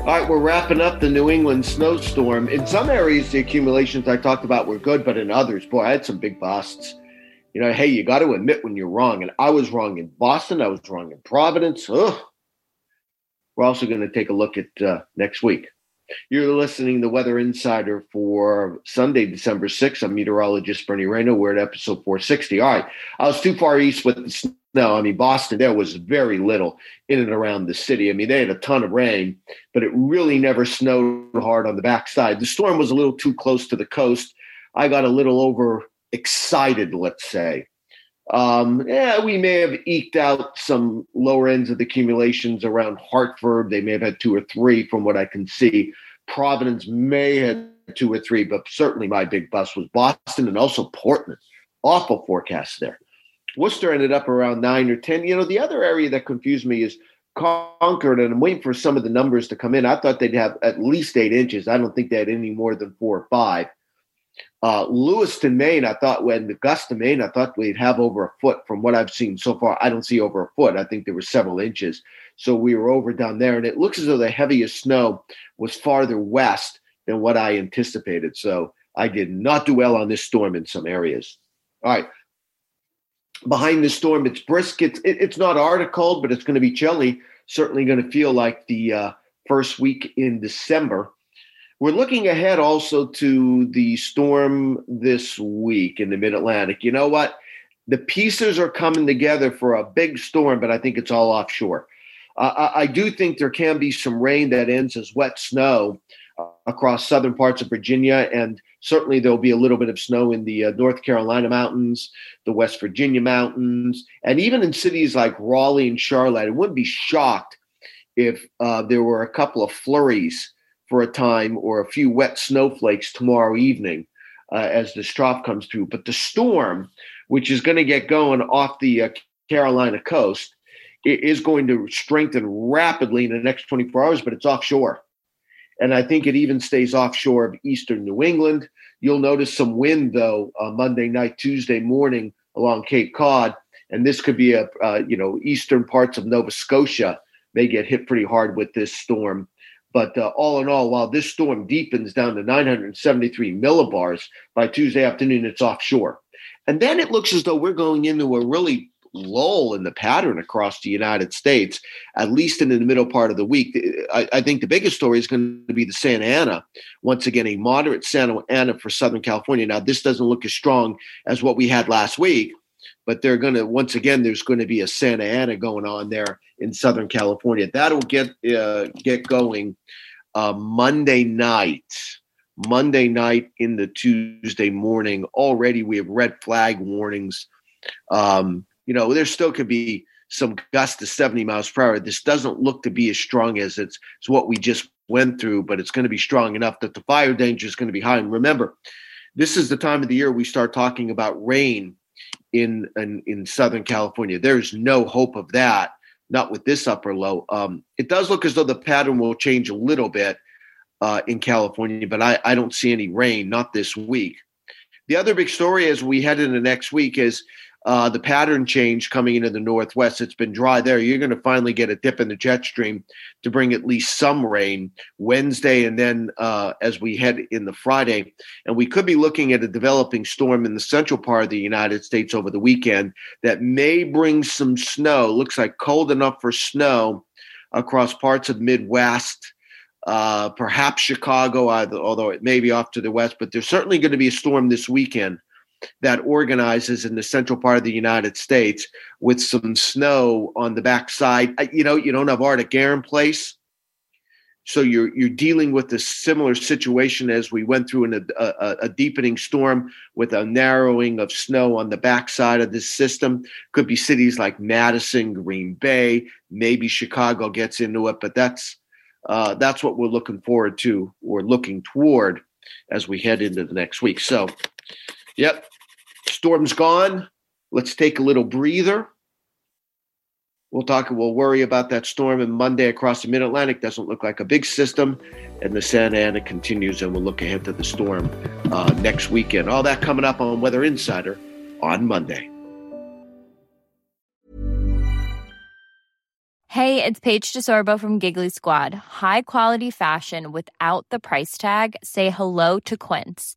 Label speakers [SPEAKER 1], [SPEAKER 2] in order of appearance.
[SPEAKER 1] All right, we're wrapping up the New England snowstorm. In some areas, the accumulations I talked about were good, but in others, boy, I had some big busts. You know, hey, you got to admit when you're wrong. And I was wrong in Boston. I was wrong in Providence. Ugh. We're also going to take a look at uh, next week. You're listening to Weather Insider for Sunday, December 6th. I'm meteorologist Bernie Rayno. We're at episode 460. All right. I was too far east with the snow. I mean, Boston, there was very little in and around the city. I mean, they had a ton of rain, but it really never snowed hard on the backside. The storm was a little too close to the coast. I got a little over excited, let's say. Um, yeah, we may have eked out some lower ends of the accumulations around Hartford. They may have had two or three from what I can see. Providence may have two or three, but certainly my big bust was Boston and also Portland. Awful forecast there. Worcester ended up around nine or 10. You know, the other area that confused me is Concord, and I'm waiting for some of the numbers to come in. I thought they'd have at least eight inches. I don't think they had any more than four or five. Uh, Lewiston, Maine, I thought when Augusta, Maine, I thought we'd have over a foot from what I've seen so far. I don't see over a foot. I think there were several inches. So we were over down there. And it looks as though the heaviest snow was farther west than what I anticipated. So I did not do well on this storm in some areas. All right. Behind the storm, it's brisk. It's, it, it's not arctic cold, but it's going to be chilly. Certainly going to feel like the uh, first week in December. We're looking ahead also to the storm this week in the mid Atlantic. You know what? The pieces are coming together for a big storm, but I think it's all offshore. Uh, I, I do think there can be some rain that ends as wet snow across southern parts of Virginia, and certainly there'll be a little bit of snow in the uh, North Carolina mountains, the West Virginia mountains, and even in cities like Raleigh and Charlotte. I wouldn't be shocked if uh, there were a couple of flurries for a time or a few wet snowflakes tomorrow evening uh, as the trough comes through. But the storm, which is going to get going off the uh, Carolina coast, is going to strengthen rapidly in the next 24 hours, but it's offshore. And I think it even stays offshore of eastern New England. You'll notice some wind, though, uh, Monday night, Tuesday morning along Cape Cod. And this could be a, uh, you know, eastern parts of Nova Scotia may get hit pretty hard with this storm. But uh, all in all, while this storm deepens down to 973 millibars by Tuesday afternoon, it's offshore. And then it looks as though we're going into a really lull in the pattern across the United States, at least in the middle part of the week. I, I, think the biggest story is going to be the Santa Ana. Once again, a moderate Santa Ana for Southern California. Now, this doesn't look as strong as what we had last week, but they're going to once again there's going to be a Santa Ana going on there in Southern California. That'll get uh, get going uh, Monday night. Monday night into Tuesday morning. Already we have red flag warnings. Um, you know, there still could be some gusts to 70 miles per hour. This doesn't look to be as strong as it's, it's what we just went through, but it's going to be strong enough that the fire danger is going to be high. And remember, this is the time of the year we start talking about rain in in, in Southern California. There's no hope of that, not with this upper low. Um, it does look as though the pattern will change a little bit uh, in California, but I, I don't see any rain, not this week. The other big story as we head into next week is uh, the pattern change coming into the northwest. It's been dry there. You're going to finally get a dip in the jet stream to bring at least some rain Wednesday, and then uh, as we head in the Friday, and we could be looking at a developing storm in the central part of the United States over the weekend that may bring some snow. Looks like cold enough for snow across parts of Midwest. Uh, perhaps Chicago, although it may be off to the west, but there's certainly going to be a storm this weekend that organizes in the central part of the United States with some snow on the backside. You know, you don't have Arctic air in place. So you're you're dealing with a similar situation as we went through in a, a, a, deepening storm with a narrowing of snow on the backside of this system. Could be cities like Madison, Green Bay, maybe Chicago gets into it, but that's uh, that's what we're looking forward to or looking toward as we head into the next week. So, yep, storm's gone. Let's take a little breather. We'll talk. We'll worry about that storm and Monday across the Mid Atlantic. Doesn't look like a big system, and the Santa Ana continues. And we'll look ahead to the storm uh, next weekend. All that coming up on Weather Insider on Monday.
[SPEAKER 2] Hey, it's Paige DeSorbo from Giggly Squad. High quality fashion without the price tag. Say hello to Quince.